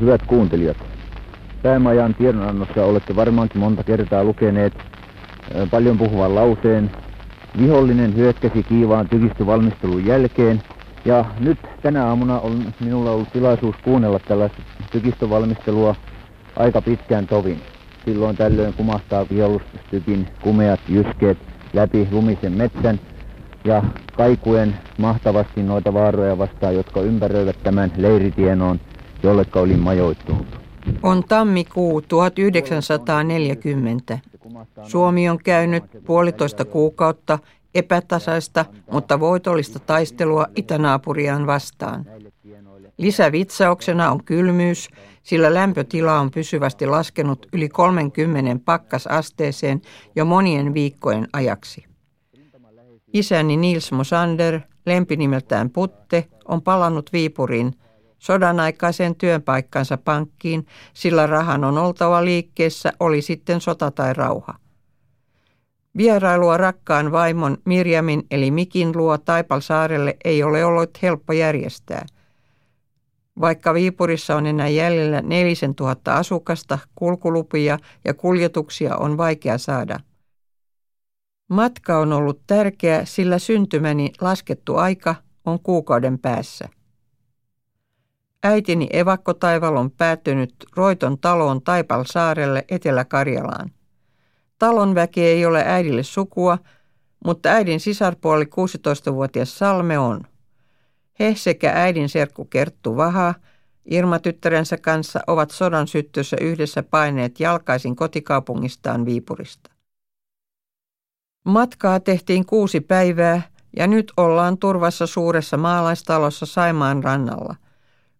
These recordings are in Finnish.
Hyvät kuuntelijat, päämajan tiedonannossa olette varmaankin monta kertaa lukeneet paljon puhuvan lauseen. Vihollinen hyökkäsi kiivaan tykistövalmistelun jälkeen ja nyt tänä aamuna on minulla ollut tilaisuus kuunnella tällaista tykistövalmistelua aika pitkään tovin. Silloin tällöin kumahtaa vihollustykin kumeat jyskeet läpi lumisen metsän ja kaikuen mahtavasti noita vaaroja vastaan, jotka ympäröivät tämän leiritienoon, jollekka olin majoittunut. On tammikuu 1940. Suomi on käynyt puolitoista kuukautta epätasaista, mutta voitollista taistelua itänaapuriaan vastaan. Lisävitsauksena on kylmyys, sillä lämpötila on pysyvästi laskenut yli 30 pakkasasteeseen jo monien viikkojen ajaksi. Isäni Nils Mosander, lempinimeltään Putte, on palannut Viipuriin sodan aikaiseen työpaikkansa pankkiin, sillä rahan on oltava liikkeessä, oli sitten sota tai rauha. Vierailua rakkaan vaimon Mirjamin eli Mikin luo Taipalsaarelle ei ole ollut helppo järjestää. Vaikka Viipurissa on enää jäljellä nelisen tuhatta asukasta, kulkulupia ja kuljetuksia on vaikea saada. Matka on ollut tärkeä, sillä syntymäni laskettu aika on kuukauden päässä. Äitini evakkotaival on päättynyt Roiton taloon Taipalsaarelle Etelä-Karjalaan. Talon väki ei ole äidille sukua, mutta äidin sisarpuoli 16-vuotias Salme on. He sekä äidin serkku Kerttu Vaha Irma tyttärensä kanssa ovat sodan syttössä yhdessä paineet jalkaisin kotikaupungistaan Viipurista. Matkaa tehtiin kuusi päivää ja nyt ollaan turvassa suuressa maalaistalossa Saimaan rannalla.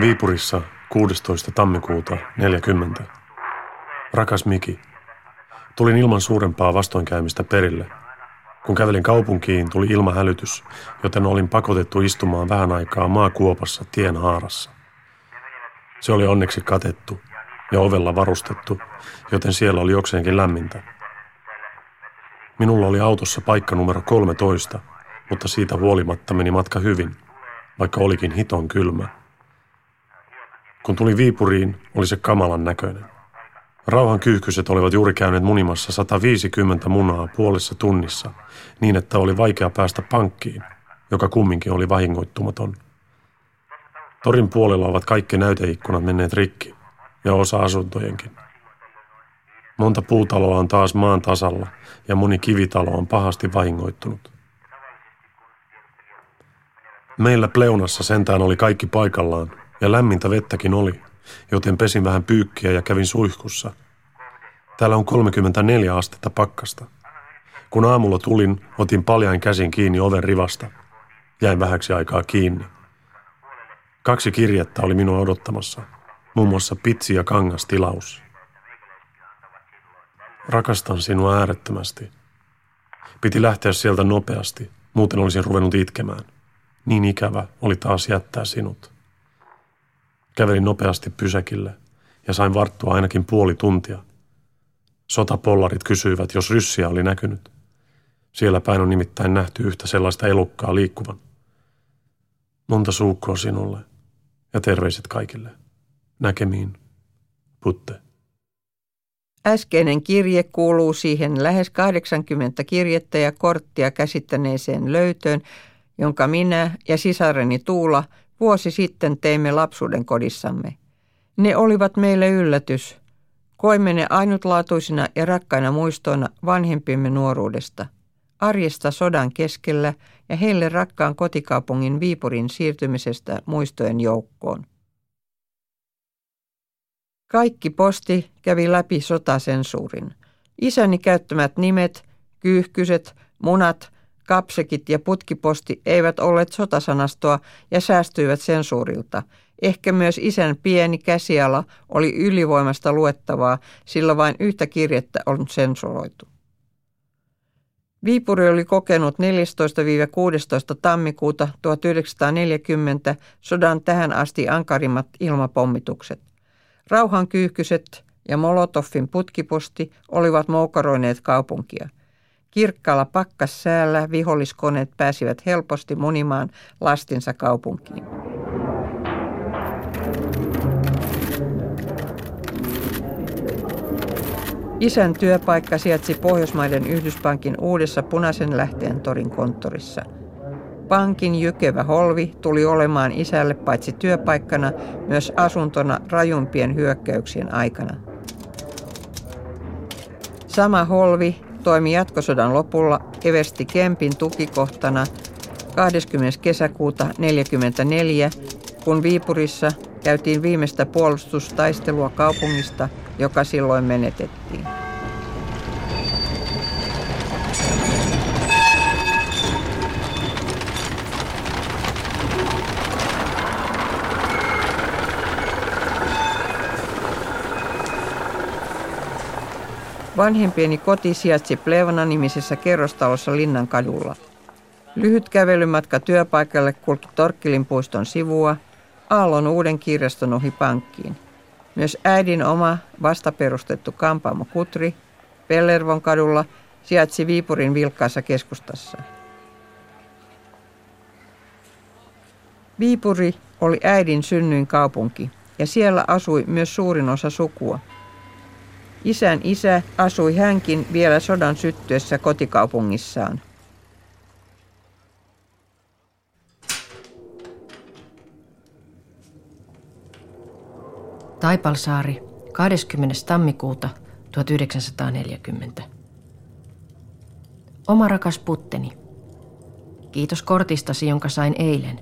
Viipurissa 16. tammikuuta 40. Rakas Miki, tulin ilman suurempaa vastoinkäymistä perille. Kun kävelin kaupunkiin, tuli ilmahälytys, joten olin pakotettu istumaan vähän aikaa maakuopassa tien haarassa. Se oli onneksi katettu ja ovella varustettu, joten siellä oli jokseenkin lämmintä. Minulla oli autossa paikka numero 13, mutta siitä huolimatta meni matka hyvin, vaikka olikin hiton kylmä. Kun tuli Viipuriin, oli se kamalan näköinen. Rauhan kyyhkyset olivat juuri käyneet munimassa 150 munaa puolessa tunnissa, niin että oli vaikea päästä pankkiin, joka kumminkin oli vahingoittumaton. Torin puolella ovat kaikki näyteikkunat menneet rikki ja osa asuntojenkin. Monta puutaloa on taas maan tasalla ja moni kivitalo on pahasti vahingoittunut. Meillä Pleunassa sentään oli kaikki paikallaan ja lämmintä vettäkin oli, joten pesin vähän pyykkiä ja kävin suihkussa. Täällä on 34 astetta pakkasta. Kun aamulla tulin, otin paljain käsin kiinni oven rivasta. Jäin vähäksi aikaa kiinni. Kaksi kirjettä oli minua odottamassa – muun muassa pitsi- ja kangastilaus. Rakastan sinua äärettömästi. Piti lähteä sieltä nopeasti, muuten olisin ruvennut itkemään. Niin ikävä oli taas jättää sinut. Kävelin nopeasti pysäkille ja sain varttua ainakin puoli tuntia. Sotapollarit kysyivät, jos ryssiä oli näkynyt. Siellä päin on nimittäin nähty yhtä sellaista elukkaa liikkuvan. Monta suukkoa sinulle ja terveiset kaikille. Näkemiin, Putte. Äskeinen kirje kuuluu siihen lähes 80 kirjettä ja korttia käsittäneeseen löytöön, jonka minä ja sisareni Tuula vuosi sitten teimme lapsuuden kodissamme. Ne olivat meille yllätys. Koimme ne ainutlaatuisina ja rakkaina muistoina vanhempimme nuoruudesta, arjesta sodan keskellä ja heille rakkaan kotikaupungin Viipurin siirtymisestä muistojen joukkoon. Kaikki posti kävi läpi sotasensuurin. Isäni käyttämät nimet, kyyhkyset, munat, kapsekit ja putkiposti eivät olleet sotasanastoa ja säästyivät sensuurilta. Ehkä myös isän pieni käsiala oli ylivoimasta luettavaa, sillä vain yhtä kirjettä on sensuroitu. Viipuri oli kokenut 14-16 tammikuuta 1940 sodan tähän asti ankarimmat ilmapommitukset. Rauhan kyyhkyset ja Molotoffin putkiposti olivat moukaroineet kaupunkia. Kirkkaalla pakkassäällä viholliskoneet pääsivät helposti munimaan lastinsa kaupunkiin. Isän työpaikka sijaitsi Pohjoismaiden Yhdyspankin uudessa punaisen lähteen torin konttorissa. Pankin jykevä holvi tuli olemaan isälle paitsi työpaikkana myös asuntona rajumpien hyökkäyksien aikana. Sama holvi toimi jatkosodan lopulla Evesti Kempin tukikohtana 20. kesäkuuta 1944, kun Viipurissa käytiin viimeistä puolustustaistelua kaupungista, joka silloin menetettiin. Vanhempieni koti sijaitsi Plevana-nimisessä kerrostalossa Linnan kadulla. Lyhyt kävelymatka työpaikalle kulki Torkkilin puiston sivua, Aallon uuden kirjaston ohi pankkiin. Myös äidin oma vastaperustettu kampaamo Kutri Pellervon kadulla sijaitsi Viipurin vilkkaassa keskustassa. Viipuri oli äidin synnyin kaupunki ja siellä asui myös suurin osa sukua – Isän isä asui hänkin vielä sodan syttyessä kotikaupungissaan. Taipalsaari, 20. tammikuuta 1940. Oma rakas putteni, kiitos kortistasi, jonka sain eilen.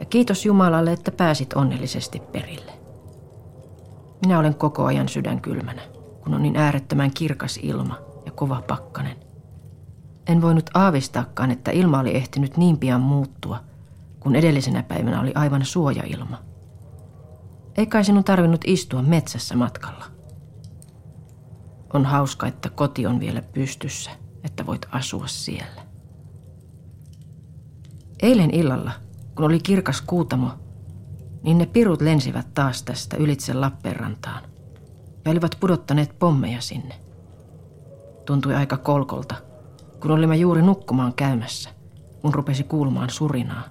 Ja kiitos Jumalalle, että pääsit onnellisesti perille. Minä olen koko ajan sydän kylmänä, kun on niin äärettömän kirkas ilma ja kova pakkanen. En voinut aavistaakaan, että ilma oli ehtinyt niin pian muuttua, kun edellisenä päivänä oli aivan suojailma. Ei kai sinun tarvinnut istua metsässä matkalla. On hauska, että koti on vielä pystyssä, että voit asua siellä. Eilen illalla, kun oli kirkas kuutamo, niin ne pirut lensivät taas tästä ylitse Lappeenrantaan ja olivat pudottaneet pommeja sinne. Tuntui aika kolkolta, kun olimme juuri nukkumaan käymässä, kun rupesi kuulumaan surinaa.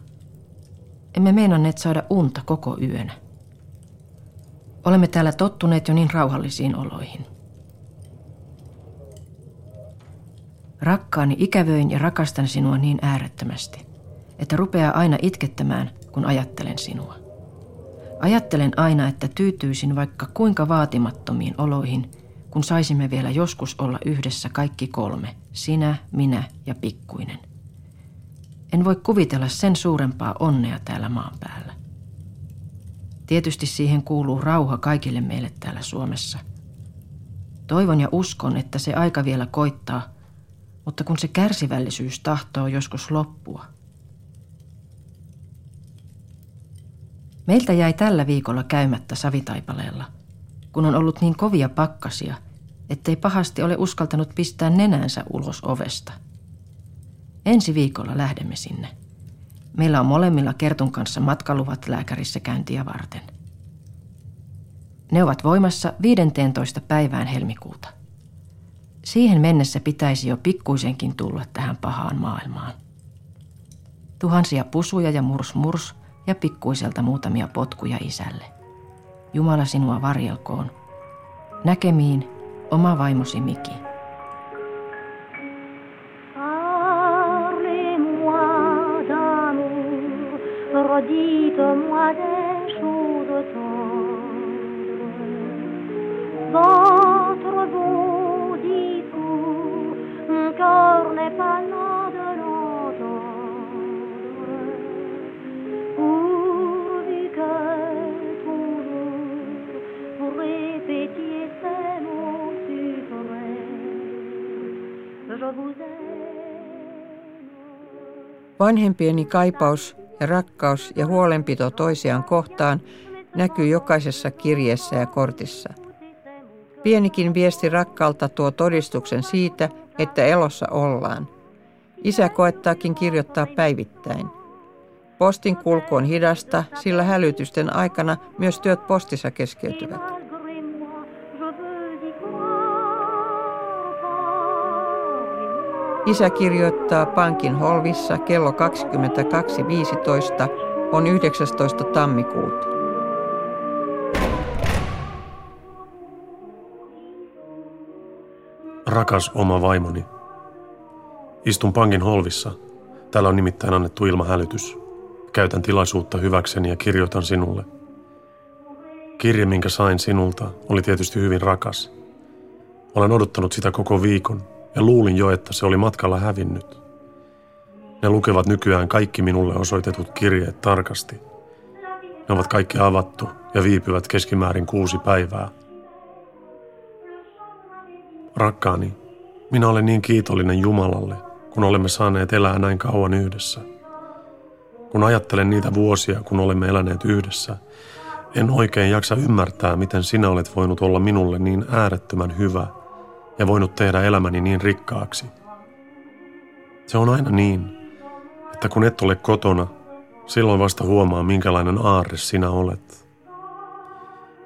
Emme meinanneet saada unta koko yönä. Olemme täällä tottuneet jo niin rauhallisiin oloihin. Rakkaani ikävöin ja rakastan sinua niin äärettömästi, että rupeaa aina itkettämään, kun ajattelen sinua. Ajattelen aina, että tyytyisin vaikka kuinka vaatimattomiin oloihin, kun saisimme vielä joskus olla yhdessä kaikki kolme, sinä, minä ja pikkuinen. En voi kuvitella sen suurempaa onnea täällä maan päällä. Tietysti siihen kuuluu rauha kaikille meille täällä Suomessa. Toivon ja uskon, että se aika vielä koittaa, mutta kun se kärsivällisyys tahtoo joskus loppua – Meiltä jäi tällä viikolla käymättä savitaipaleella, kun on ollut niin kovia pakkasia, ettei pahasti ole uskaltanut pistää nenänsä ulos ovesta. Ensi viikolla lähdemme sinne. Meillä on molemmilla Kertun kanssa matkaluvat lääkärissä käyntiä varten. Ne ovat voimassa 15. päivään helmikuuta. Siihen mennessä pitäisi jo pikkuisenkin tulla tähän pahaan maailmaan. Tuhansia pusuja ja murs murs – ja pikkuiselta muutamia potkuja isälle. Jumala sinua varjelkoon. Näkemiin, oma vaimosi Miki. Vanhempieni kaipaus ja rakkaus ja huolenpito toisiaan kohtaan näkyy jokaisessa kirjeessä ja kortissa. Pienikin viesti rakkaalta tuo todistuksen siitä, että elossa ollaan. Isä koettaakin kirjoittaa päivittäin. Postin kulku on hidasta, sillä hälytysten aikana myös työt postissa keskeytyvät. Isä kirjoittaa pankin holvissa kello 22.15 on 19. tammikuuta. Rakas oma vaimoni. Istun pankin holvissa. Täällä on nimittäin annettu ilmahälytys. Käytän tilaisuutta hyväkseni ja kirjoitan sinulle. Kirje, minkä sain sinulta, oli tietysti hyvin rakas. Olen odottanut sitä koko viikon ja luulin jo, että se oli matkalla hävinnyt. Ne lukevat nykyään kaikki minulle osoitetut kirjeet tarkasti. Ne ovat kaikki avattu ja viipyvät keskimäärin kuusi päivää. Rakkaani, minä olen niin kiitollinen Jumalalle, kun olemme saaneet elää näin kauan yhdessä. Kun ajattelen niitä vuosia, kun olemme eläneet yhdessä, en oikein jaksa ymmärtää, miten sinä olet voinut olla minulle niin äärettömän hyvä – ja voinut tehdä elämäni niin rikkaaksi. Se on aina niin, että kun et ole kotona, silloin vasta huomaa, minkälainen aarre sinä olet.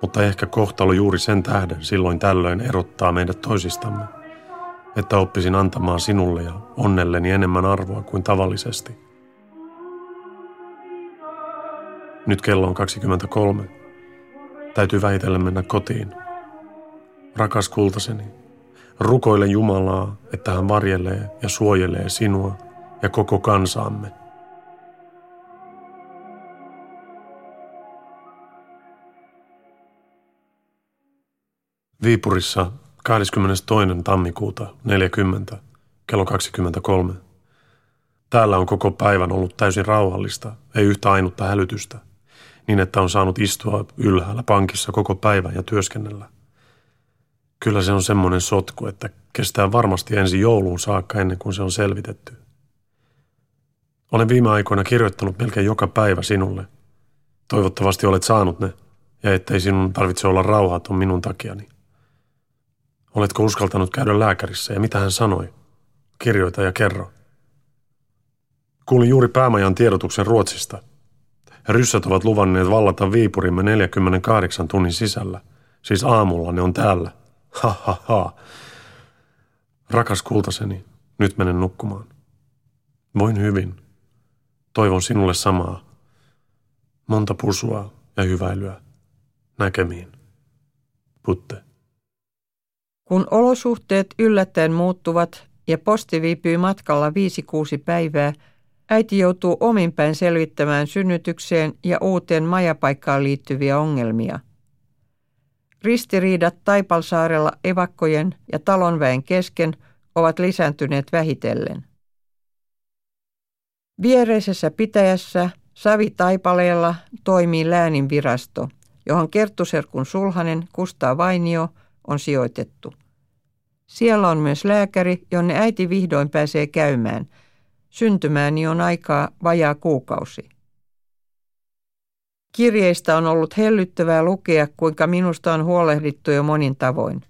Mutta ehkä kohtalo juuri sen tähden silloin tällöin erottaa meidät toisistamme, että oppisin antamaan sinulle ja onnelleni enemmän arvoa kuin tavallisesti. Nyt kello on 23. Täytyy vähitellen mennä kotiin. Rakas kultaseni, Rukoile Jumalaa, että hän varjelee ja suojelee sinua ja koko kansaamme. Viipurissa 22. tammikuuta 40 kello 23. Täällä on koko päivän ollut täysin rauhallista, ei yhtä ainutta hälytystä, niin että on saanut istua ylhäällä pankissa koko päivän ja työskennellä. Kyllä se on semmoinen sotku, että kestää varmasti ensi jouluun saakka ennen kuin se on selvitetty. Olen viime aikoina kirjoittanut melkein joka päivä sinulle. Toivottavasti olet saanut ne, ja ettei sinun tarvitse olla rauhaton minun takiani. Oletko uskaltanut käydä lääkärissä, ja mitä hän sanoi? Kirjoita ja kerro. Kuulin juuri päämajan tiedotuksen Ruotsista. Ryssät ovat luvanneet vallata Viipurimme 48 tunnin sisällä. Siis aamulla ne on täällä. Ha ha ha. Rakas kultaseni, nyt menen nukkumaan. Voin hyvin. Toivon sinulle samaa. Monta pusua ja hyväilyä. Näkemiin. Putte. Kun olosuhteet yllättäen muuttuvat ja posti viipyy matkalla 5-6 päivää, äiti joutuu ominpäin selvittämään synnytykseen ja uuteen majapaikkaan liittyviä ongelmia. Ristiriidat Taipalsaarella evakkojen ja talonväen kesken ovat lisääntyneet vähitellen. Viereisessä pitäjässä Savi-Taipaleella toimii läänin virasto, johon Kerttuserkun sulhanen Kustaa Vainio on sijoitettu. Siellä on myös lääkäri, jonne äiti vihdoin pääsee käymään. Syntymääni on aikaa vajaa kuukausi. Kirjeistä on ollut hellyttävää lukea, kuinka minusta on huolehdittu jo monin tavoin.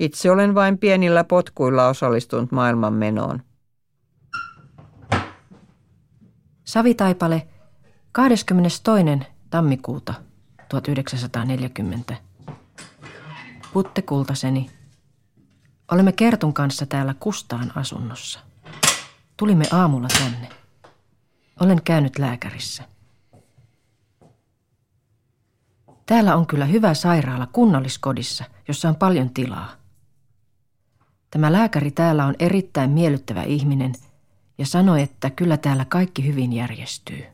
Itse olen vain pienillä potkuilla osallistunut maailman menoon. Savitaipale 22. tammikuuta 1940. Putte kultaseni. Olemme Kertun kanssa täällä Kustaan asunnossa. Tulimme aamulla tänne. Olen käynyt lääkärissä. Täällä on kyllä hyvä sairaala kunnalliskodissa, jossa on paljon tilaa. Tämä lääkäri täällä on erittäin miellyttävä ihminen ja sanoi, että kyllä täällä kaikki hyvin järjestyy.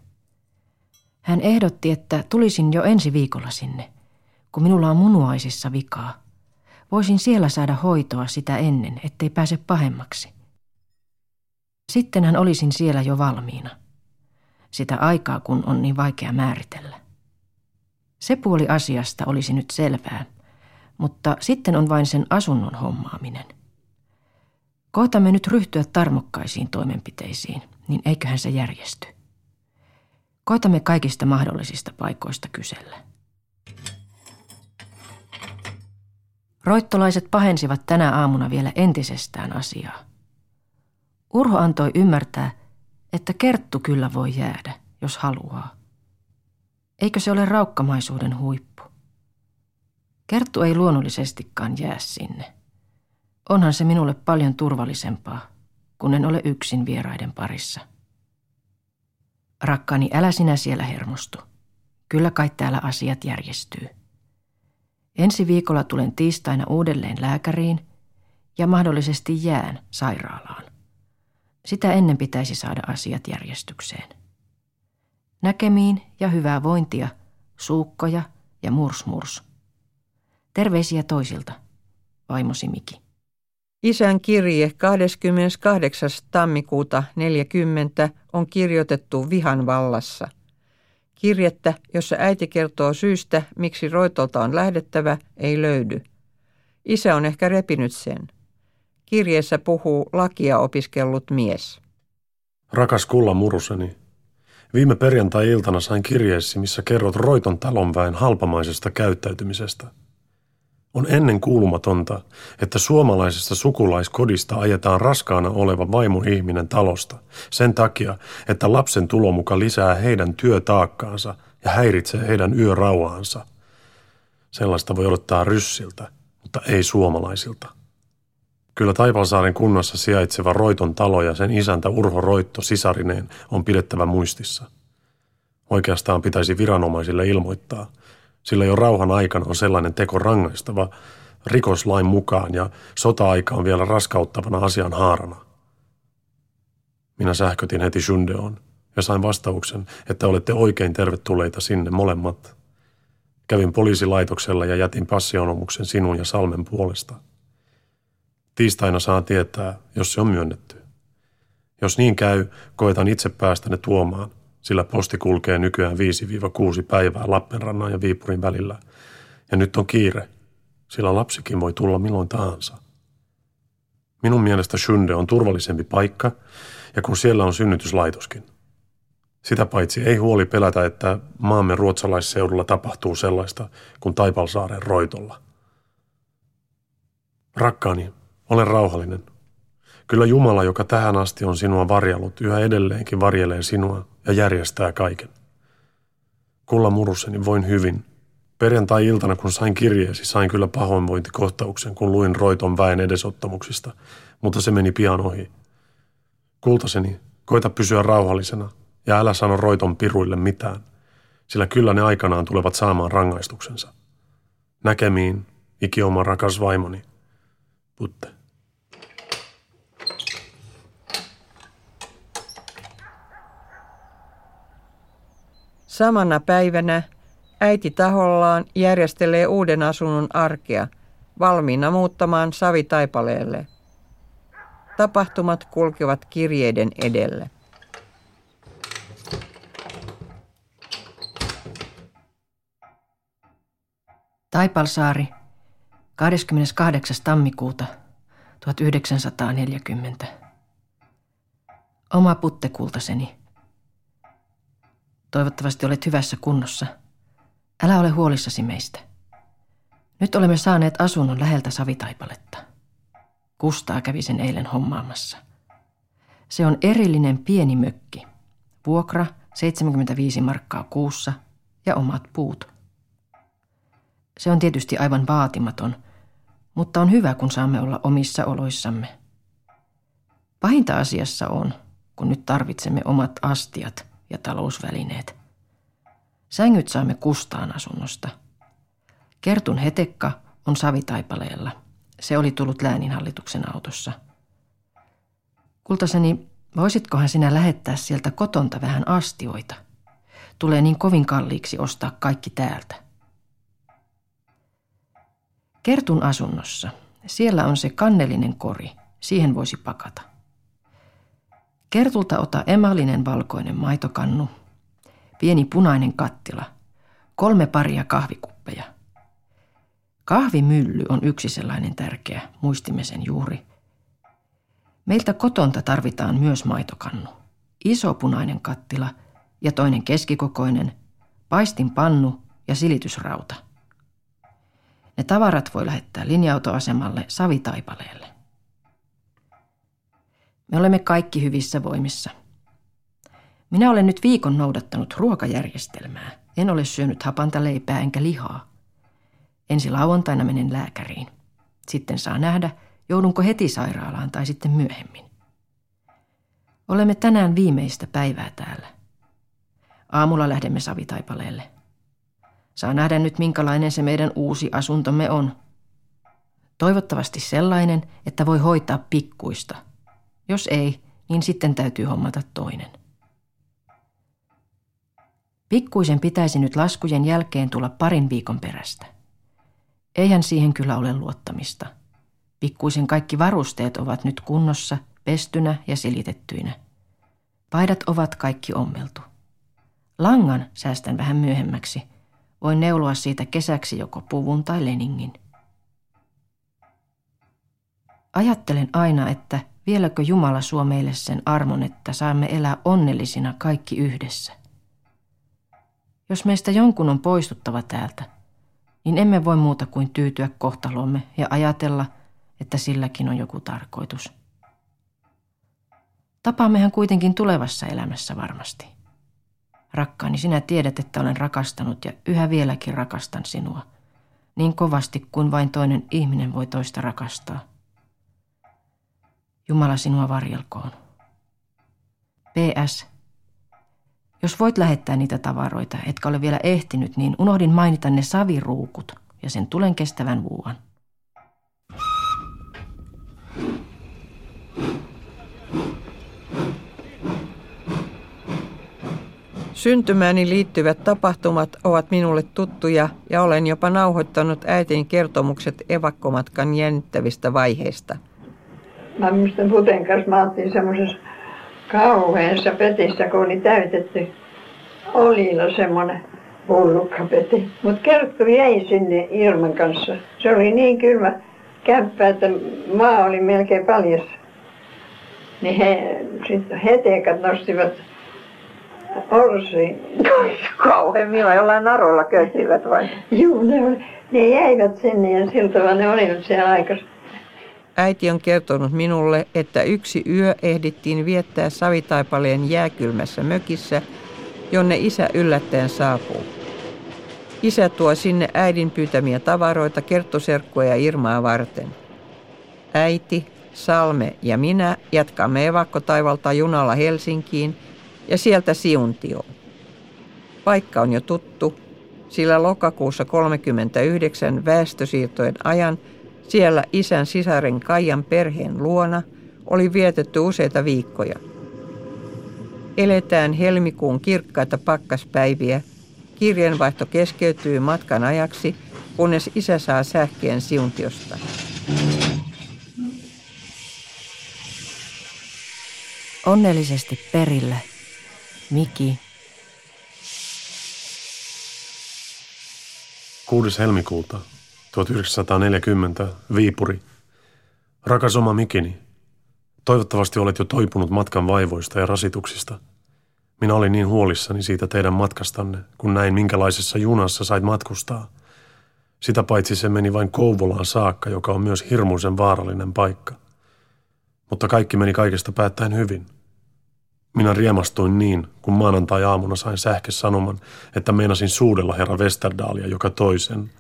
Hän ehdotti, että tulisin jo ensi viikolla sinne, kun minulla on munuaisissa vikaa. Voisin siellä saada hoitoa sitä ennen, ettei pääse pahemmaksi. Sitten hän olisin siellä jo valmiina. Sitä aikaa, kun on niin vaikea määritellä. Se puoli asiasta olisi nyt selvää, mutta sitten on vain sen asunnon hommaaminen. Kohtamme nyt ryhtyä tarmokkaisiin toimenpiteisiin, niin eiköhän se järjesty. Koitamme kaikista mahdollisista paikoista kysellä. Roittolaiset pahensivat tänä aamuna vielä entisestään asiaa. Urho antoi ymmärtää, että Kerttu kyllä voi jäädä, jos haluaa. Eikö se ole raukkamaisuuden huippu? Kerttu ei luonnollisestikaan jää sinne. Onhan se minulle paljon turvallisempaa, kun en ole yksin vieraiden parissa. Rakkaani, älä sinä siellä hermostu. Kyllä kai täällä asiat järjestyy. Ensi viikolla tulen tiistaina uudelleen lääkäriin ja mahdollisesti jään sairaalaan. Sitä ennen pitäisi saada asiat järjestykseen. Näkemiin ja hyvää vointia, suukkoja ja murs murs. Terveisiä toisilta, vaimosi Miki. Isän kirje 28. tammikuuta 40 on kirjoitettu vihan vallassa. Kirjettä, jossa äiti kertoo syystä, miksi Roitolta on lähdettävä, ei löydy. Isä on ehkä repinyt sen. Kirjeessä puhuu lakia opiskellut mies. Rakas Kulla Muruseni, viime perjantai-iltana sain kirjeessi, missä kerrot Roiton talonväen halpamaisesta käyttäytymisestä – on ennen kuulumatonta, että suomalaisesta sukulaiskodista ajetaan raskaana oleva vaimon ihminen talosta sen takia, että lapsen tulomuka lisää heidän työtaakkaansa ja häiritsee heidän yörauhaansa. Sellaista voi odottaa ryssiltä, mutta ei suomalaisilta. Kyllä Taipalsaaren kunnassa sijaitseva Roiton talo ja sen isäntä Urho Roitto sisarineen on pidettävä muistissa. Oikeastaan pitäisi viranomaisille ilmoittaa – sillä jo rauhan aikana on sellainen teko rangaistava rikoslain mukaan ja sota-aika on vielä raskauttavana asian haarana. Minä sähkötin heti Shundeon ja sain vastauksen, että olette oikein tervetulleita sinne molemmat. Kävin poliisilaitoksella ja jätin passionomuksen sinun ja Salmen puolesta. Tiistaina saa tietää, jos se on myönnetty. Jos niin käy, koetan itse päästä ne tuomaan, sillä posti kulkee nykyään 5-6 päivää Lappenrannan ja Viipurin välillä. Ja nyt on kiire, sillä lapsikin voi tulla milloin tahansa. Minun mielestä Shunde on turvallisempi paikka, ja kun siellä on synnytyslaitoskin. Sitä paitsi ei huoli pelätä, että maamme ruotsalaisseudulla tapahtuu sellaista kuin Taipalsaaren roitolla. Rakkaani, olen rauhallinen. Kyllä Jumala, joka tähän asti on sinua varjellut, yhä edelleenkin varjelee sinua ja järjestää kaiken. Kulla muruseni voin hyvin. Perjantai-iltana, kun sain kirjeesi, sain kyllä pahoinvointikohtauksen, kun luin Roiton väen edesottamuksista, mutta se meni pian ohi. Kultaseni, koita pysyä rauhallisena ja älä sano Roiton piruille mitään, sillä kyllä ne aikanaan tulevat saamaan rangaistuksensa. Näkemiin, ikioma rakas vaimoni. Putte. Samana päivänä äiti tahollaan järjestelee uuden asunnon arkea, valmiina muuttamaan Savitaipaleelle. Tapahtumat kulkevat kirjeiden edelle. Taipalsaari, 28. tammikuuta 1940. Oma puttekultaseni. Toivottavasti olet hyvässä kunnossa. Älä ole huolissasi meistä. Nyt olemme saaneet asunnon läheltä Savitaipaletta. Kustaa kävi sen eilen hommaamassa. Se on erillinen pieni mökki. Vuokra 75 markkaa kuussa ja omat puut. Se on tietysti aivan vaatimaton, mutta on hyvä, kun saamme olla omissa oloissamme. Pahinta asiassa on, kun nyt tarvitsemme omat astiat – ja talousvälineet. Sängyt saamme Kustaan asunnosta. Kertun hetekka on savitaipaleella. Se oli tullut lääninhallituksen autossa. Kultaseni, voisitkohan sinä lähettää sieltä kotonta vähän astioita? Tulee niin kovin kalliiksi ostaa kaikki täältä. Kertun asunnossa. Siellä on se kannellinen kori. Siihen voisi pakata. Kertulta ota emallinen valkoinen maitokannu, pieni punainen kattila, kolme paria kahvikuppeja. Kahvimylly on yksi sellainen tärkeä, muistimme sen juuri. Meiltä kotonta tarvitaan myös maitokannu, iso punainen kattila ja toinen keskikokoinen, paistinpannu ja silitysrauta. Ne tavarat voi lähettää linja-autoasemalle Savitaipaleelle. Me olemme kaikki hyvissä voimissa. Minä olen nyt viikon noudattanut ruokajärjestelmää. En ole syönyt hapanta leipää enkä lihaa. Ensi lauantaina menen lääkäriin. Sitten saa nähdä, joudunko heti sairaalaan tai sitten myöhemmin. Olemme tänään viimeistä päivää täällä. Aamulla lähdemme Savitaipaleelle. Saa nähdä nyt, minkälainen se meidän uusi asuntomme on. Toivottavasti sellainen, että voi hoitaa pikkuista. Jos ei, niin sitten täytyy hommata toinen. Pikkuisen pitäisi nyt laskujen jälkeen tulla parin viikon perästä. Eihän siihen kyllä ole luottamista. Pikkuisen kaikki varusteet ovat nyt kunnossa, pestynä ja silitettyinä. Paidat ovat kaikki ommeltu. Langan säästän vähän myöhemmäksi. Voin neuloa siitä kesäksi joko puvun tai leningin. Ajattelen aina, että vieläkö Jumala suo meille sen armon, että saamme elää onnellisina kaikki yhdessä. Jos meistä jonkun on poistuttava täältä, niin emme voi muuta kuin tyytyä kohtalomme ja ajatella, että silläkin on joku tarkoitus. Tapaammehan kuitenkin tulevassa elämässä varmasti. Rakkaani, sinä tiedät, että olen rakastanut ja yhä vieläkin rakastan sinua. Niin kovasti kuin vain toinen ihminen voi toista rakastaa. Jumala sinua varjelkoon. PS. Jos voit lähettää niitä tavaroita, etkä ole vielä ehtinyt, niin unohdin mainita ne saviruukut ja sen tulen kestävän vuoan. Syntymääni liittyvät tapahtumat ovat minulle tuttuja ja olen jopa nauhoittanut äitini kertomukset evakkomatkan jännittävistä vaiheista. Mä muistan Puten kanssa, mä oltiin semmoisessa kauheassa petissä, kun oli täytetty olilla semmoinen peti. Mutta Kerttu jäi sinne ilman kanssa. Se oli niin kylmä kämppä, että maa oli melkein paljas. Niin he, sitten hetekat nostivat Orsi. Kauhean minua jollain narolla köyttivät vai? Juu, ne, oli, ne jäivät sinne ja siltä tavalla ne olivat siellä aikaisemmin. Äiti on kertonut minulle, että yksi yö ehdittiin viettää Savitaipaleen jääkylmässä mökissä, jonne isä yllättäen saapuu. Isä tuo sinne äidin pyytämiä tavaroita Kerttoserkkua ja Irmaa varten. Äiti, Salme ja minä jatkamme evakkotaivalta junalla Helsinkiin ja sieltä Siuntioon. Paikka on jo tuttu, sillä lokakuussa 39 väestösiirtojen ajan – siellä isän sisaren Kaijan perheen luona oli vietetty useita viikkoja. Eletään helmikuun kirkkaita pakkaspäiviä. Kirjeenvaihto keskeytyy matkan ajaksi, kunnes isä saa sähkeen siuntiosta. Onnellisesti perille. Miki. 6. helmikuuta 1940, Viipuri. Rakas oma Mikini, toivottavasti olet jo toipunut matkan vaivoista ja rasituksista. Minä olin niin huolissani siitä teidän matkastanne, kun näin minkälaisessa junassa sait matkustaa. Sitä paitsi se meni vain Kouvolaan saakka, joka on myös hirmuisen vaarallinen paikka. Mutta kaikki meni kaikesta päättäen hyvin. Minä riemastuin niin, kun maanantai-aamuna sain sähkösanoman, että meinasin suudella herra Westerdalia joka toisen –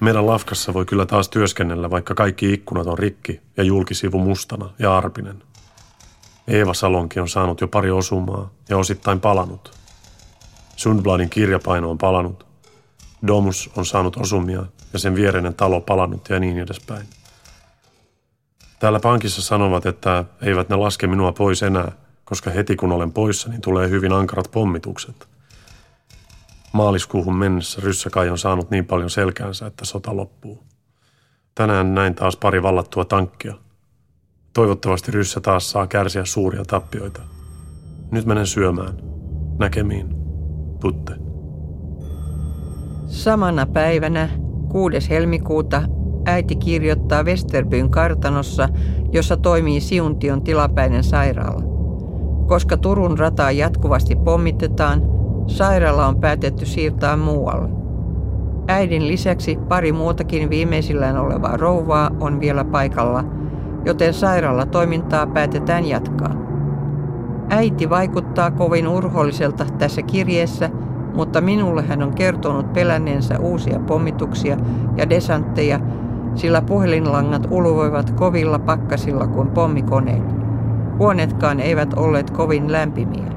Meidän lafkassa voi kyllä taas työskennellä, vaikka kaikki ikkunat on rikki ja julkisivu mustana ja arpinen. Eeva Salonki on saanut jo pari osumaa ja osittain palanut. Sundbladin kirjapaino on palanut. Domus on saanut osumia ja sen viereinen talo palanut ja niin edespäin. Täällä pankissa sanovat, että eivät ne laske minua pois enää, koska heti kun olen poissa, niin tulee hyvin ankarat pommitukset – Maaliskuuhun mennessä Ryssäkai on saanut niin paljon selkäänsä, että sota loppuu. Tänään näin taas pari vallattua tankkia. Toivottavasti Ryssä taas saa kärsiä suuria tappioita. Nyt menen syömään. Näkemiin. Putte. Samana päivänä 6. helmikuuta äiti kirjoittaa Westerbyn kartanossa, jossa toimii Siuntion tilapäinen sairaala. Koska Turun rataa jatkuvasti pommitetaan, sairaala on päätetty siirtää muualle. Äidin lisäksi pari muutakin viimeisillään olevaa rouvaa on vielä paikalla, joten sairaalatoimintaa päätetään jatkaa. Äiti vaikuttaa kovin urholliselta tässä kirjeessä, mutta minulle hän on kertonut pelänneensä uusia pommituksia ja desantteja, sillä puhelinlangat uluvoivat kovilla pakkasilla kuin pommikoneet. Huoneetkaan eivät olleet kovin lämpimiä.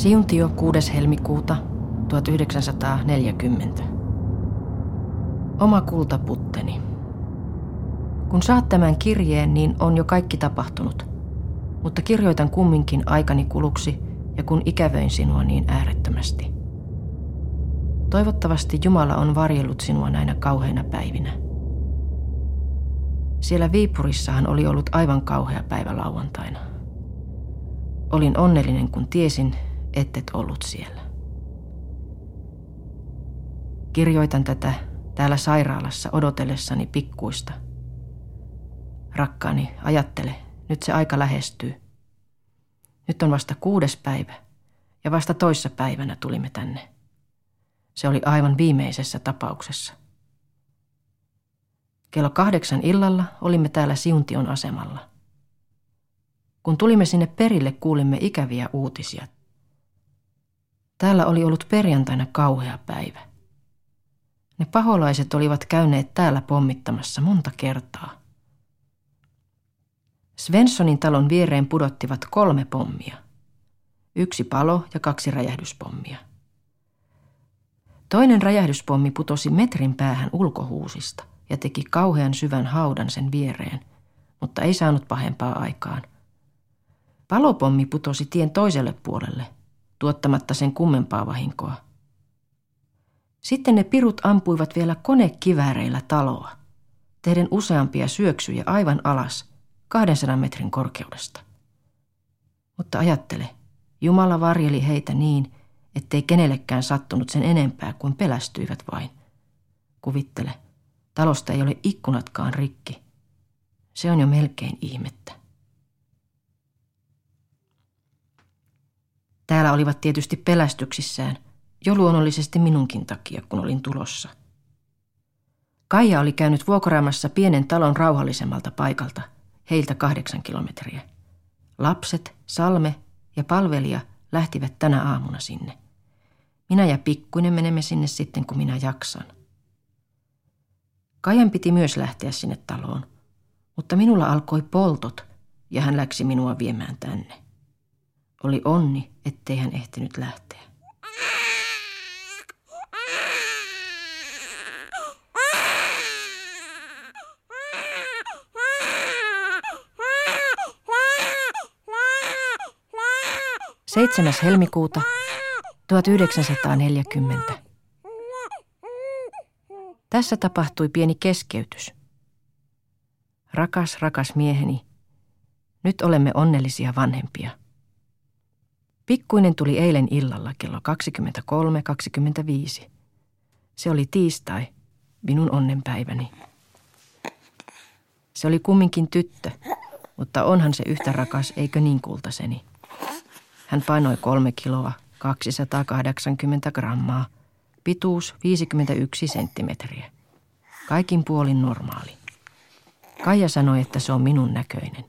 Siuntio 6. helmikuuta 1940. Oma kultaputteni. Kun saat tämän kirjeen, niin on jo kaikki tapahtunut. Mutta kirjoitan kumminkin aikani kuluksi ja kun ikävöin sinua niin äärettömästi. Toivottavasti Jumala on varjellut sinua näinä kauheina päivinä. Siellä Viipurissahan oli ollut aivan kauhea päivä lauantaina. Olin onnellinen, kun tiesin, ettet ollut siellä. Kirjoitan tätä täällä sairaalassa odotellessani pikkuista. Rakkaani, ajattele, nyt se aika lähestyy. Nyt on vasta kuudes päivä ja vasta toissa päivänä tulimme tänne. Se oli aivan viimeisessä tapauksessa. Kello kahdeksan illalla olimme täällä Siuntion asemalla. Kun tulimme sinne perille, kuulimme ikäviä uutisia. Täällä oli ollut perjantaina kauhea päivä. Ne paholaiset olivat käyneet täällä pommittamassa monta kertaa. Svenssonin talon viereen pudottivat kolme pommia. Yksi palo ja kaksi räjähdyspommia. Toinen räjähdyspommi putosi metrin päähän ulkohuusista ja teki kauhean syvän haudan sen viereen, mutta ei saanut pahempaa aikaan. Palopommi putosi tien toiselle puolelle, tuottamatta sen kummempaa vahinkoa – sitten ne pirut ampuivat vielä konekivääreillä taloa, tehden useampia syöksyjä aivan alas, 200 metrin korkeudesta. Mutta ajattele, Jumala varjeli heitä niin, ettei kenellekään sattunut sen enempää kuin pelästyivät vain. Kuvittele, talosta ei ole ikkunatkaan rikki. Se on jo melkein ihmettä. Täällä olivat tietysti pelästyksissään – jo luonnollisesti minunkin takia, kun olin tulossa. Kaija oli käynyt vuokraamassa pienen talon rauhallisemmalta paikalta, heiltä kahdeksan kilometriä. Lapset, Salme ja palvelija lähtivät tänä aamuna sinne. Minä ja pikkuinen menemme sinne sitten, kun minä jaksan. Kajan piti myös lähteä sinne taloon, mutta minulla alkoi poltot ja hän läksi minua viemään tänne. Oli onni, ettei hän ehtinyt lähteä. 7. helmikuuta 1940. Tässä tapahtui pieni keskeytys. Rakas, rakas mieheni, nyt olemme onnellisia vanhempia. Pikkuinen tuli eilen illalla kello 23.25. Se oli tiistai, minun onnenpäiväni. Se oli kumminkin tyttö, mutta onhan se yhtä rakas, eikö niin kultaseni? Hän painoi kolme kiloa, 280 grammaa, pituus 51 senttimetriä. Kaikin puolin normaali. Kaija sanoi, että se on minun näköinen.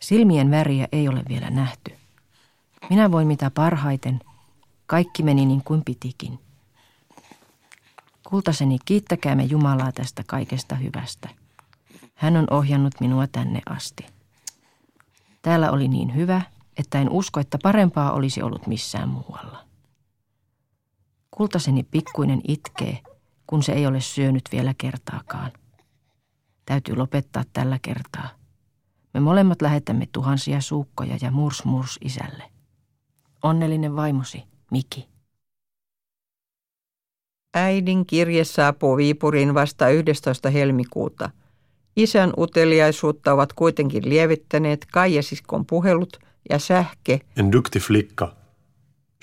Silmien väriä ei ole vielä nähty. Minä voin mitä parhaiten. Kaikki meni niin kuin pitikin. Kultaseni, kiittäkäämme Jumalaa tästä kaikesta hyvästä. Hän on ohjannut minua tänne asti. Täällä oli niin hyvä, että en usko, että parempaa olisi ollut missään muualla. Kultaseni pikkuinen itkee, kun se ei ole syönyt vielä kertaakaan. Täytyy lopettaa tällä kertaa. Me molemmat lähetämme tuhansia suukkoja ja murs murs isälle. Onnellinen vaimosi, Miki. Äidin kirje saapuu Viipuriin vasta 11. helmikuuta. Isän uteliaisuutta ovat kuitenkin lievittäneet Kaijasiskon puhelut ja sähke. En duktig flicka.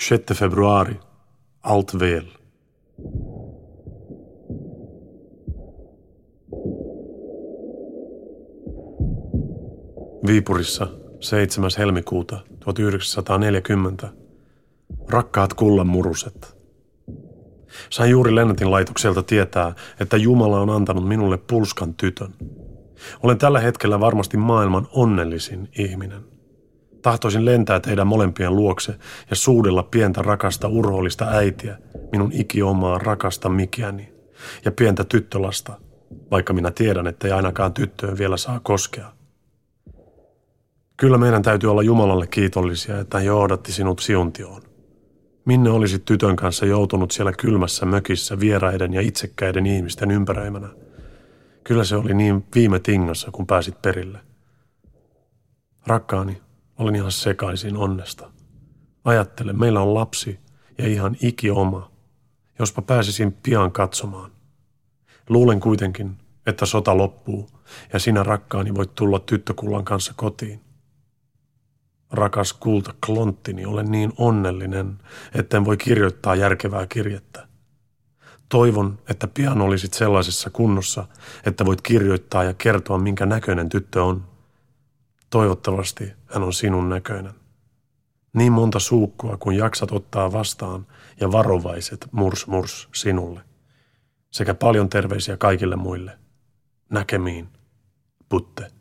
6 februari. Allt väl. Viipurissa 7. helmikuuta 1940. Rakkaat kullan muruset. Sain juuri Lennetin laitokselta tietää, että Jumala on antanut minulle pulskan tytön. Olen tällä hetkellä varmasti maailman onnellisin ihminen. Tahtoisin lentää teidän molempien luokse ja suudella pientä rakasta urhoollista äitiä, minun ikiomaa rakasta mikiäni ja pientä tyttölasta, vaikka minä tiedän, että ei ainakaan tyttöön vielä saa koskea. Kyllä meidän täytyy olla Jumalalle kiitollisia, että hän johdatti sinut siuntioon. Minne olisit tytön kanssa joutunut siellä kylmässä mökissä vieraiden ja itsekkäiden ihmisten ympäröimänä? Kyllä se oli niin viime tingassa, kun pääsit perille. Rakkaani, olin ihan sekaisin onnesta. Ajattele, meillä on lapsi ja ihan iki oma. Jospa pääsisin pian katsomaan. Luulen kuitenkin, että sota loppuu ja sinä rakkaani voit tulla tyttökullan kanssa kotiin. Rakas kulta klonttini, olen niin onnellinen, etten voi kirjoittaa järkevää kirjettä. Toivon, että pian olisit sellaisessa kunnossa, että voit kirjoittaa ja kertoa, minkä näköinen tyttö on. Toivottavasti hän on sinun näköinen. Niin monta suukkua kuin jaksat ottaa vastaan ja varovaiset murs murs sinulle. Sekä paljon terveisiä kaikille muille. Näkemiin. Putte.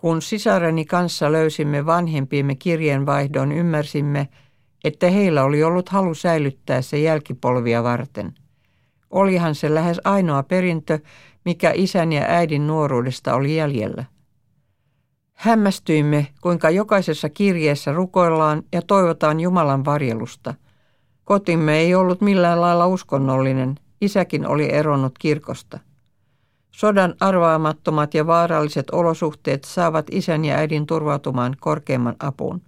Kun sisareni kanssa löysimme vanhempiimme kirjeenvaihdon, ymmärsimme, että heillä oli ollut halu säilyttää se jälkipolvia varten. Olihan se lähes ainoa perintö, mikä isän ja äidin nuoruudesta oli jäljellä. Hämmästyimme, kuinka jokaisessa kirjeessä rukoillaan ja toivotaan Jumalan varjelusta. Kotimme ei ollut millään lailla uskonnollinen, isäkin oli eronnut kirkosta. Sodan arvaamattomat ja vaaralliset olosuhteet saavat isän ja äidin turvautumaan korkeimman apuun.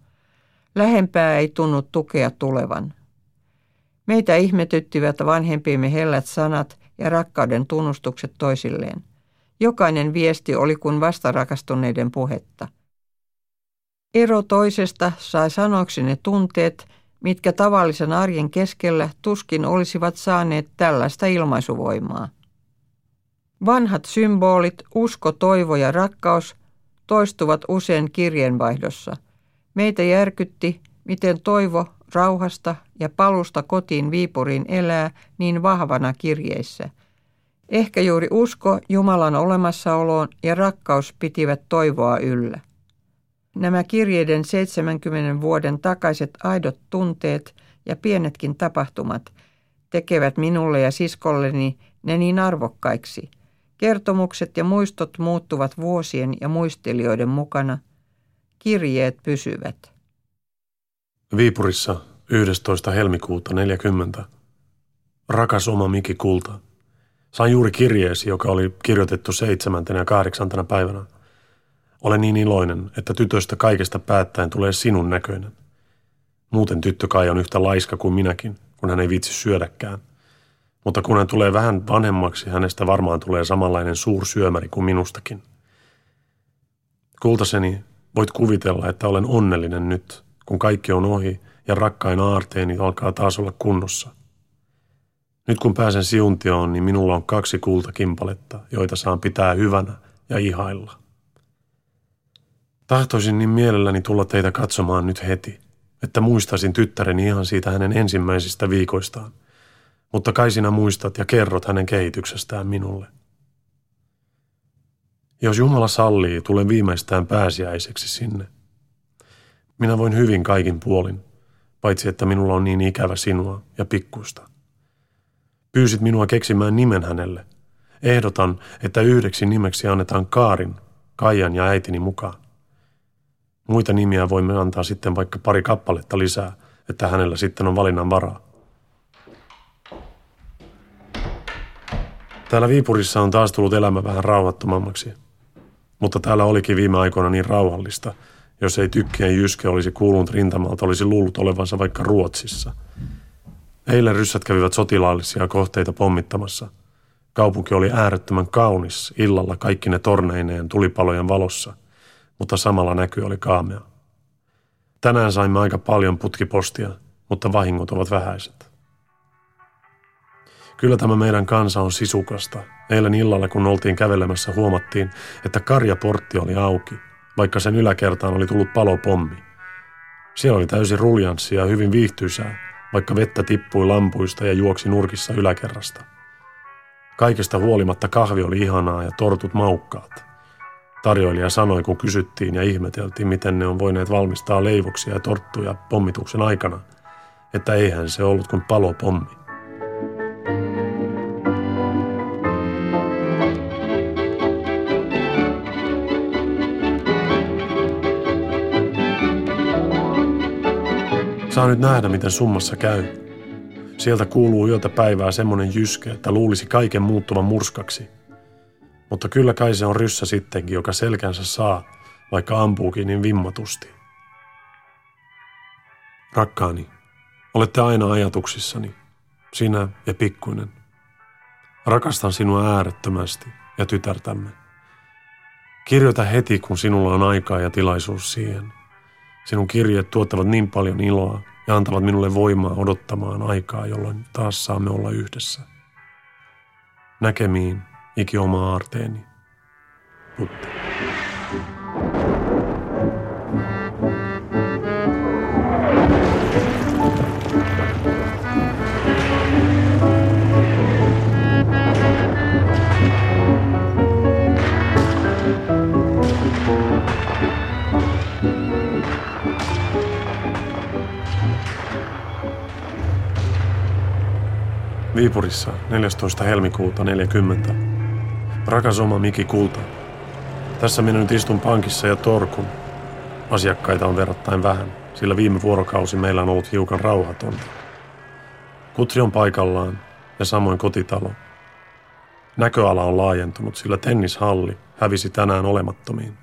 Lähempää ei tunnu tukea tulevan. Meitä ihmetyttivät vanhempiemme hellät sanat ja rakkauden tunnustukset toisilleen. Jokainen viesti oli kuin vastarakastuneiden puhetta. Ero toisesta sai sanoksi ne tunteet, mitkä tavallisen arjen keskellä tuskin olisivat saaneet tällaista ilmaisuvoimaa. Vanhat symbolit, usko, toivo ja rakkaus toistuvat usein kirjeenvaihdossa. Meitä järkytti, miten toivo rauhasta ja palusta kotiin Viipuriin elää niin vahvana kirjeissä. Ehkä juuri usko Jumalan olemassaoloon ja rakkaus pitivät toivoa yllä. Nämä kirjeiden 70 vuoden takaiset aidot tunteet ja pienetkin tapahtumat tekevät minulle ja siskolleni ne niin arvokkaiksi – Kertomukset ja muistot muuttuvat vuosien ja muistelijoiden mukana. Kirjeet pysyvät. Viipurissa 11. helmikuuta 40. Rakas oma Miki Kulta. Sain juuri kirjeesi, joka oli kirjoitettu seitsemäntenä ja kahdeksantena päivänä. Olen niin iloinen, että tytöstä kaikesta päättäen tulee sinun näköinen. Muuten tyttö kai on yhtä laiska kuin minäkin, kun hän ei viitsi syödäkään. Mutta kun hän tulee vähän vanhemmaksi, hänestä varmaan tulee samanlainen suursyömäri kuin minustakin. Kultaseni, voit kuvitella, että olen onnellinen nyt, kun kaikki on ohi ja rakkain aarteeni alkaa taas olla kunnossa. Nyt kun pääsen siuntioon, niin minulla on kaksi kultakimpaletta, joita saan pitää hyvänä ja ihailla. Tahtoisin niin mielelläni tulla teitä katsomaan nyt heti, että muistaisin tyttäreni ihan siitä hänen ensimmäisistä viikoistaan – mutta kai sinä muistat ja kerrot hänen kehityksestään minulle. Jos Jumala sallii, tulen viimeistään pääsiäiseksi sinne. Minä voin hyvin kaikin puolin, paitsi että minulla on niin ikävä sinua ja pikkuista. Pyysit minua keksimään nimen hänelle. Ehdotan, että yhdeksi nimeksi annetaan Kaarin, Kaijan ja äitini mukaan. Muita nimiä voimme antaa sitten vaikka pari kappaletta lisää, että hänellä sitten on valinnan varaa. Täällä Viipurissa on taas tullut elämä vähän rauhattomammaksi. Mutta täällä olikin viime aikoina niin rauhallista. Jos ei tykkien Jyske olisi kuulunut rintamalta, olisi luullut olevansa vaikka Ruotsissa. Eilen ryssät kävivät sotilaallisia kohteita pommittamassa. Kaupunki oli äärettömän kaunis illalla kaikki ne torneineen tulipalojen valossa, mutta samalla näky oli kaamea. Tänään saimme aika paljon putkipostia, mutta vahingot ovat vähäiset. Kyllä tämä meidän kansa on sisukasta. Eilen illalla, kun oltiin kävelemässä, huomattiin, että karjaportti oli auki, vaikka sen yläkertaan oli tullut palopommi. Siellä oli täysin ruljanssia ja hyvin viihtyisää, vaikka vettä tippui lampuista ja juoksi nurkissa yläkerrasta. Kaikesta huolimatta kahvi oli ihanaa ja tortut maukkaat. Tarjoilija sanoi, kun kysyttiin ja ihmeteltiin, miten ne on voineet valmistaa leivoksia ja torttuja pommituksen aikana, että eihän se ollut kuin palopommi. Saa nyt nähdä, miten summassa käy. Sieltä kuuluu yötä päivää semmonen jyske, että luulisi kaiken muuttuvan murskaksi. Mutta kyllä kai se on ryssä sittenkin, joka selkänsä saa, vaikka ampuukin niin vimmatusti. Rakkaani, olette aina ajatuksissani, sinä ja pikkuinen. Rakastan sinua äärettömästi ja tytärtämme. Kirjoita heti, kun sinulla on aikaa ja tilaisuus siihen – Sinun kirjeet tuottavat niin paljon iloa ja antavat minulle voimaa odottamaan aikaa, jolloin taas saamme olla yhdessä. Näkemiin, iki oma aarteeni. Putte. Viipurissa 14. helmikuuta 40. Rakas oma Miki Kulta. Tässä minä nyt istun pankissa ja torkun. Asiakkaita on verrattain vähän, sillä viime vuorokausi meillä on ollut hiukan rauhatonta. Kutri on paikallaan ja samoin kotitalo. Näköala on laajentunut, sillä tennishalli hävisi tänään olemattomiin.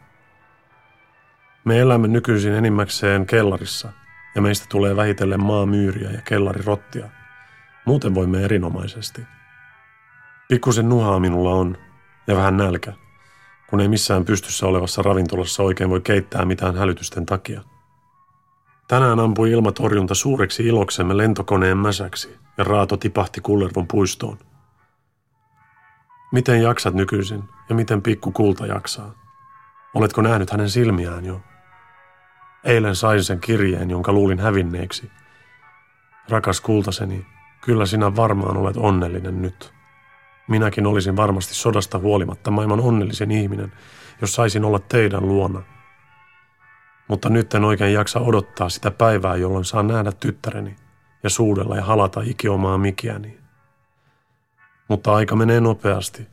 Me elämme nykyisin enimmäkseen kellarissa ja meistä tulee vähitellen maamyyriä ja kellarirottia – Muuten voimme erinomaisesti. Pikkusen nuhaa minulla on ja vähän nälkä, kun ei missään pystyssä olevassa ravintolassa oikein voi keittää mitään hälytysten takia. Tänään ampui ilmatorjunta suureksi iloksemme lentokoneen mäsäksi ja raato tipahti Kullervon puistoon. Miten jaksat nykyisin ja miten pikku kulta jaksaa? Oletko nähnyt hänen silmiään jo? Eilen sain sen kirjeen, jonka luulin hävinneeksi. Rakas kultaseni, Kyllä sinä varmaan olet onnellinen nyt. Minäkin olisin varmasti sodasta huolimatta maailman onnellisen ihminen, jos saisin olla teidän luona. Mutta nyt en oikein jaksa odottaa sitä päivää, jolloin saan nähdä tyttäreni ja suudella ja halata ikiomaa mikiäni. Mutta aika menee nopeasti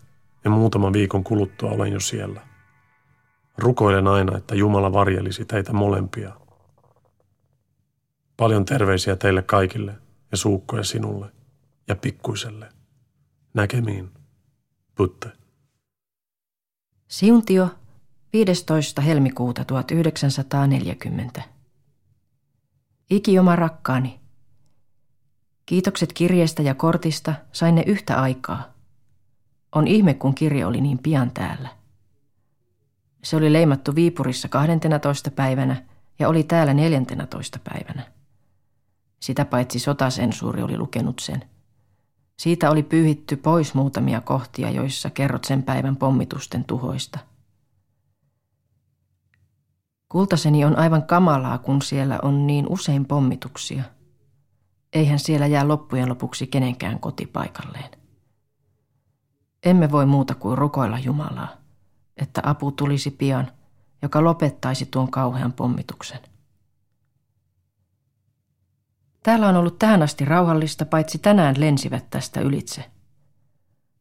ja muutaman viikon kuluttua olen jo siellä. Rukoilen aina, että Jumala varjelisi teitä molempia. Paljon terveisiä teille kaikille ja suukkoja sinulle ja pikkuiselle. Näkemiin. Putte. Siuntio 15. helmikuuta 1940. Ikioma rakkaani. Kiitokset kirjeestä ja kortista sain ne yhtä aikaa. On ihme, kun kirje oli niin pian täällä. Se oli leimattu Viipurissa 12. päivänä ja oli täällä 14. päivänä. Sitä paitsi sotasensuuri oli lukenut sen. Siitä oli pyyhitty pois muutamia kohtia, joissa kerrot sen päivän pommitusten tuhoista. Kultaseni on aivan kamalaa, kun siellä on niin usein pommituksia. Eihän siellä jää loppujen lopuksi kenenkään kotipaikalleen. Emme voi muuta kuin rukoilla Jumalaa, että apu tulisi pian, joka lopettaisi tuon kauhean pommituksen. Täällä on ollut tähän asti rauhallista, paitsi tänään lensivät tästä ylitse.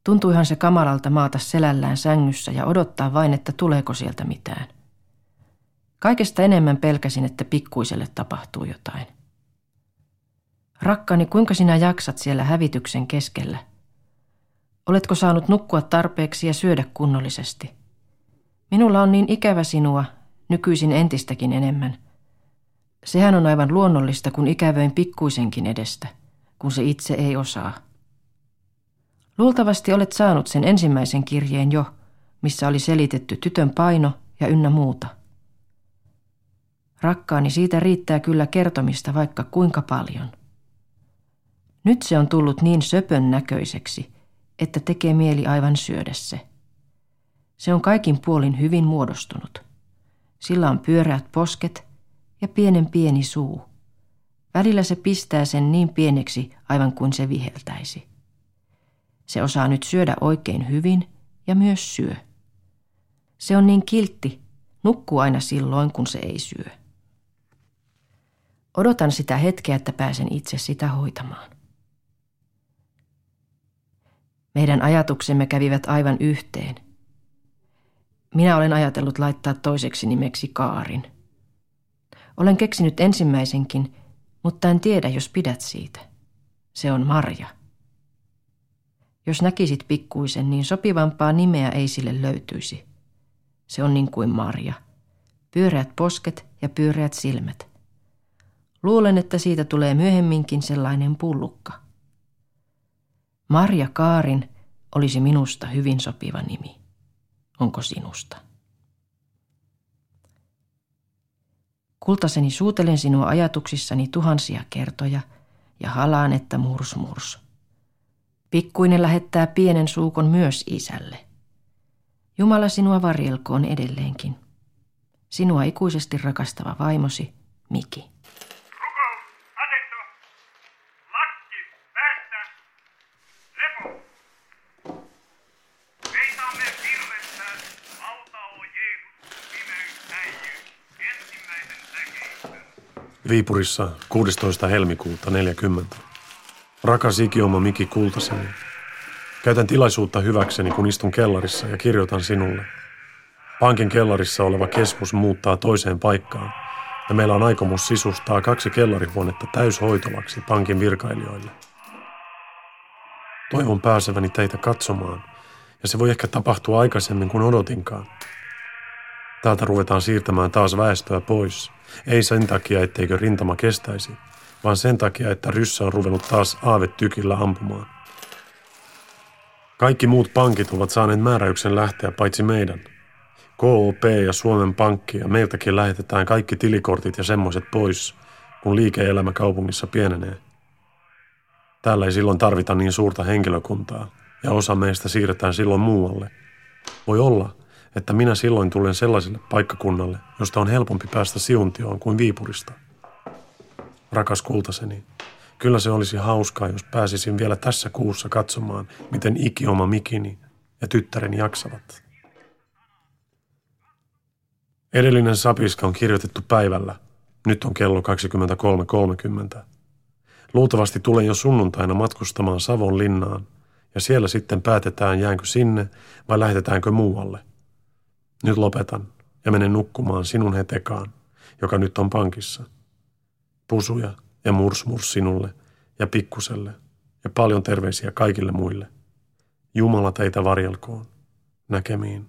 Tuntuihan se kamalalta maata selällään sängyssä ja odottaa vain, että tuleeko sieltä mitään. Kaikesta enemmän pelkäsin, että pikkuiselle tapahtuu jotain. Rakkani, kuinka sinä jaksat siellä hävityksen keskellä? Oletko saanut nukkua tarpeeksi ja syödä kunnollisesti? Minulla on niin ikävä sinua, nykyisin entistäkin enemmän – Sehän on aivan luonnollista, kun ikävöin pikkuisenkin edestä, kun se itse ei osaa. Luultavasti olet saanut sen ensimmäisen kirjeen jo, missä oli selitetty tytön paino ja ynnä muuta. Rakkaani, siitä riittää kyllä kertomista vaikka kuinka paljon. Nyt se on tullut niin söpön näköiseksi, että tekee mieli aivan syödä se. Se on kaikin puolin hyvin muodostunut. Sillä on pyöreät posket ja pienen pieni suu. Välillä se pistää sen niin pieneksi aivan kuin se viheltäisi. Se osaa nyt syödä oikein hyvin ja myös syö. Se on niin kiltti, nukkuu aina silloin, kun se ei syö. Odotan sitä hetkeä, että pääsen itse sitä hoitamaan. Meidän ajatuksemme kävivät aivan yhteen. Minä olen ajatellut laittaa toiseksi nimeksi Kaarin. Olen keksinyt ensimmäisenkin, mutta en tiedä, jos pidät siitä. Se on Marja. Jos näkisit pikkuisen, niin sopivampaa nimeä ei sille löytyisi. Se on niin kuin Marja. Pyöreät posket ja pyöreät silmät. Luulen, että siitä tulee myöhemminkin sellainen pullukka. Marja Kaarin olisi minusta hyvin sopiva nimi. Onko sinusta? Kultaseni suutelen sinua ajatuksissani tuhansia kertoja ja halaan, että murs murs. Pikkuinen lähettää pienen suukon myös isälle. Jumala sinua varjelkoon edelleenkin. Sinua ikuisesti rakastava vaimosi, Miki. Viipurissa 16. helmikuuta 40. Rakas ikioma Miki Kultaseni. Käytän tilaisuutta hyväkseni, kun istun kellarissa ja kirjoitan sinulle. Pankin kellarissa oleva keskus muuttaa toiseen paikkaan, ja meillä on aikomus sisustaa kaksi kellarihuonetta täyshoitolaksi pankin virkailijoille. Toivon pääseväni teitä katsomaan, ja se voi ehkä tapahtua aikaisemmin kuin odotinkaan. Täältä ruvetaan siirtämään taas väestöä pois. Ei sen takia, etteikö rintama kestäisi, vaan sen takia, että ryssä on ruvennut taas aavetykillä ampumaan. Kaikki muut pankit ovat saaneet määräyksen lähteä paitsi meidän. KOP ja Suomen Pankki ja meiltäkin lähetetään kaikki tilikortit ja semmoiset pois, kun liike-elämä kaupungissa pienenee. Täällä ei silloin tarvita niin suurta henkilökuntaa ja osa meistä siirretään silloin muualle. Voi olla, että minä silloin tulen sellaiselle paikkakunnalle, josta on helpompi päästä siuntioon kuin Viipurista. Rakas kultaseni, kyllä se olisi hauskaa, jos pääsisin vielä tässä kuussa katsomaan, miten ikioma Mikini ja tyttäreni jaksavat. Edellinen sapiska on kirjoitettu päivällä. Nyt on kello 23.30. Luultavasti tulen jo sunnuntaina matkustamaan Savon linnaan, ja siellä sitten päätetään, jäänkö sinne vai lähetetäänkö muualle – nyt lopetan ja menen nukkumaan sinun hetekaan, joka nyt on pankissa. Pusuja ja mursmurs sinulle ja pikkuselle ja paljon terveisiä kaikille muille. Jumala teitä varjelkoon. Näkemiin.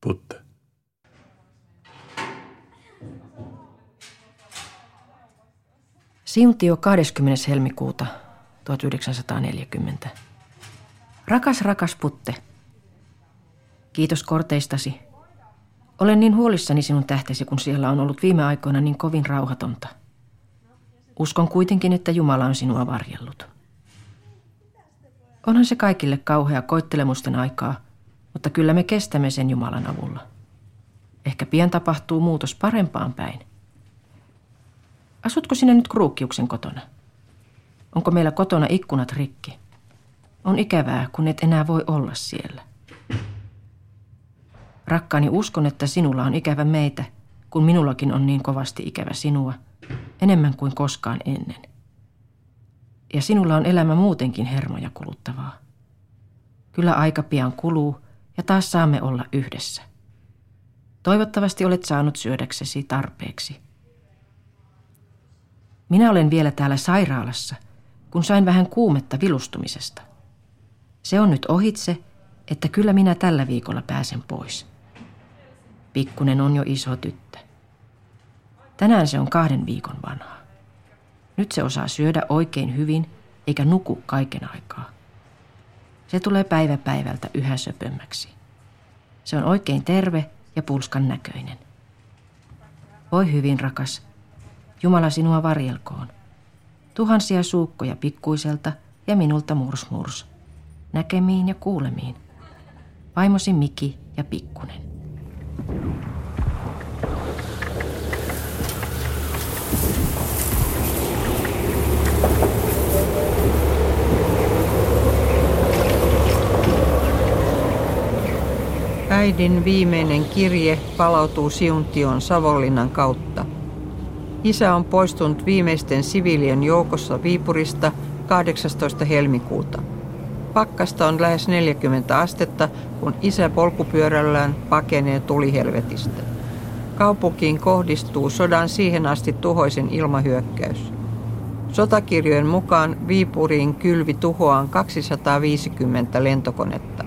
Putte. Siuntio 20. helmikuuta 1940. Rakas, rakas Putte. Kiitos korteistasi olen niin huolissani sinun tähtesi, kun siellä on ollut viime aikoina niin kovin rauhatonta. Uskon kuitenkin, että Jumala on sinua varjellut. Onhan se kaikille kauhea koittelemusten aikaa, mutta kyllä me kestämme sen Jumalan avulla. Ehkä pian tapahtuu muutos parempaan päin. Asutko sinä nyt Kruukkiuksen kotona? Onko meillä kotona ikkunat rikki? On ikävää, kun et enää voi olla siellä. Rakkaani, uskon, että sinulla on ikävä meitä, kun minullakin on niin kovasti ikävä sinua, enemmän kuin koskaan ennen. Ja sinulla on elämä muutenkin hermoja kuluttavaa. Kyllä aika pian kuluu ja taas saamme olla yhdessä. Toivottavasti olet saanut syödäksesi tarpeeksi. Minä olen vielä täällä sairaalassa, kun sain vähän kuumetta vilustumisesta. Se on nyt ohitse, että kyllä minä tällä viikolla pääsen pois. Pikkunen on jo iso tyttö. Tänään se on kahden viikon vanha. Nyt se osaa syödä oikein hyvin eikä nuku kaiken aikaa. Se tulee päivä päivältä yhä söpömmäksi. Se on oikein terve ja pulskan näköinen. Voi hyvin, rakas. Jumala sinua varjelkoon. Tuhansia suukkoja pikkuiselta ja minulta murs murs. Näkemiin ja kuulemiin. Vaimosi Miki ja Pikkunen. Äidin viimeinen kirje palautuu Siuntion Savonlinnan kautta. Isä on poistunut viimeisten siviilien joukossa Viipurista 18. helmikuuta. Pakkasta on lähes 40 astetta, kun isä polkupyörällään pakenee tulihelvetistä. Kaupunkiin kohdistuu sodan siihen asti tuhoisen ilmahyökkäys. Sotakirjojen mukaan Viipuriin kylvi tuhoaan 250 lentokonetta.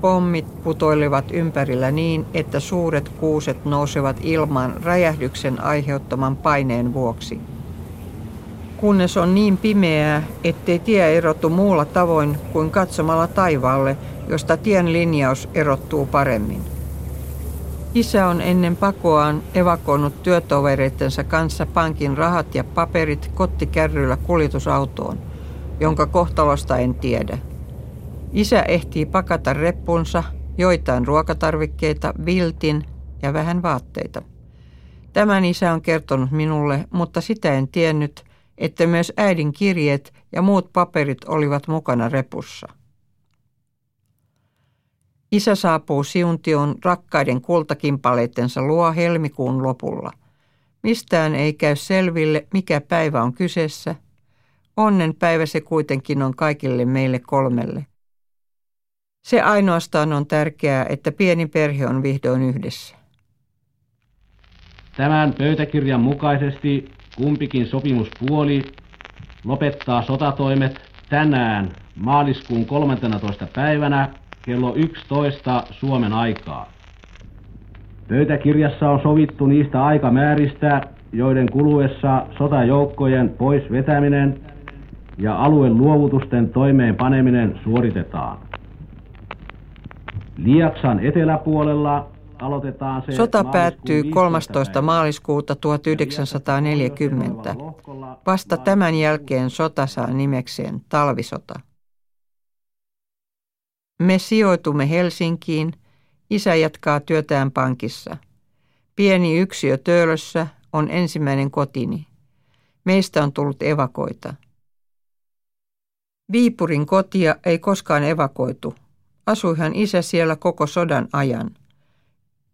Pommit putoilevat ympärillä niin, että suuret kuuset nousevat ilmaan räjähdyksen aiheuttaman paineen vuoksi. Kunnes on niin pimeää, ettei tie erottu muulla tavoin kuin katsomalla taivaalle, josta tien linjaus erottuu paremmin. Isä on ennen pakoaan evakoinut työtovereittensa kanssa pankin rahat ja paperit kottikärryllä kuljetusautoon, jonka kohtalosta en tiedä. Isä ehtii pakata reppunsa, joitain ruokatarvikkeita, viltin ja vähän vaatteita. Tämän isä on kertonut minulle, mutta sitä en tiennyt, että myös äidin kirjeet ja muut paperit olivat mukana repussa. Isä saapuu Siuntion rakkaiden kultakimpaleittensa luo helmikuun lopulla. Mistään ei käy selville, mikä päivä on kyseessä. Onnen päivä se kuitenkin on kaikille meille kolmelle. Se ainoastaan on tärkeää, että pieni perhe on vihdoin yhdessä. Tämän pöytäkirjan mukaisesti kumpikin sopimuspuoli lopettaa sotatoimet tänään maaliskuun 13. päivänä kello 11 Suomen aikaa. Pöytäkirjassa on sovittu niistä aikamääristä, joiden kuluessa sotajoukkojen pois vetäminen ja alueen luovutusten toimeenpaneminen suoritetaan. Liaksan eteläpuolella Sota päättyy 13. maaliskuuta 1940. Vasta tämän jälkeen sota saa nimekseen talvisota. Me sijoitumme Helsinkiin. Isä jatkaa työtään pankissa. Pieni yksiö Töölössä on ensimmäinen kotini. Meistä on tullut evakoita. Viipurin kotia ei koskaan evakoitu. Asuihan isä siellä koko sodan ajan.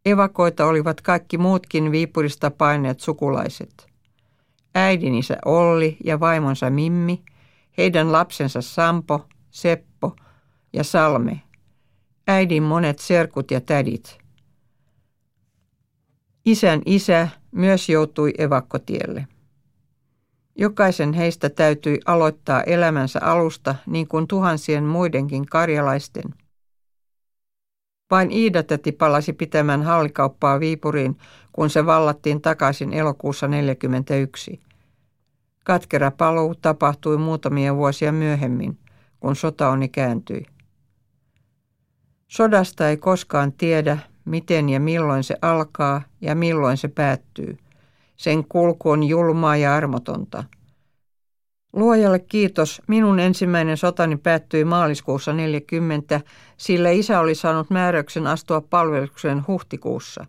Evakoita olivat kaikki muutkin Viipurista paineet sukulaiset. Äidin isä Olli ja vaimonsa Mimmi, heidän lapsensa Sampo, Seppo ja Salme, äidin monet serkut ja tädit. Isän isä myös joutui evakkotielle. Jokaisen heistä täytyi aloittaa elämänsä alusta niin kuin tuhansien muidenkin karjalaisten – vain Iida-täti palasi pitämään hallikauppaa Viipuriin, kun se vallattiin takaisin elokuussa 1941. Katkera paluu tapahtui muutamia vuosia myöhemmin, kun sotaoni kääntyi. Sodasta ei koskaan tiedä, miten ja milloin se alkaa ja milloin se päättyy. Sen kulku on julmaa ja armotonta – Luojalle kiitos. Minun ensimmäinen sotani päättyi maaliskuussa 40, sillä isä oli saanut määräyksen astua palvelukseen huhtikuussa.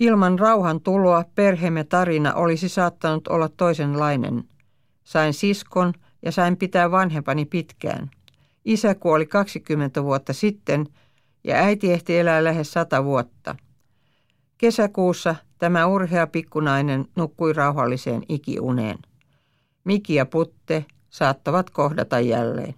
Ilman rauhan tuloa perheemme tarina olisi saattanut olla toisenlainen. Sain siskon ja sain pitää vanhempani pitkään. Isä kuoli 20 vuotta sitten ja äiti ehti elää lähes 100 vuotta. Kesäkuussa tämä urhea pikkunainen nukkui rauhalliseen ikiuneen. Miki ja Putte saattavat kohdata jälleen.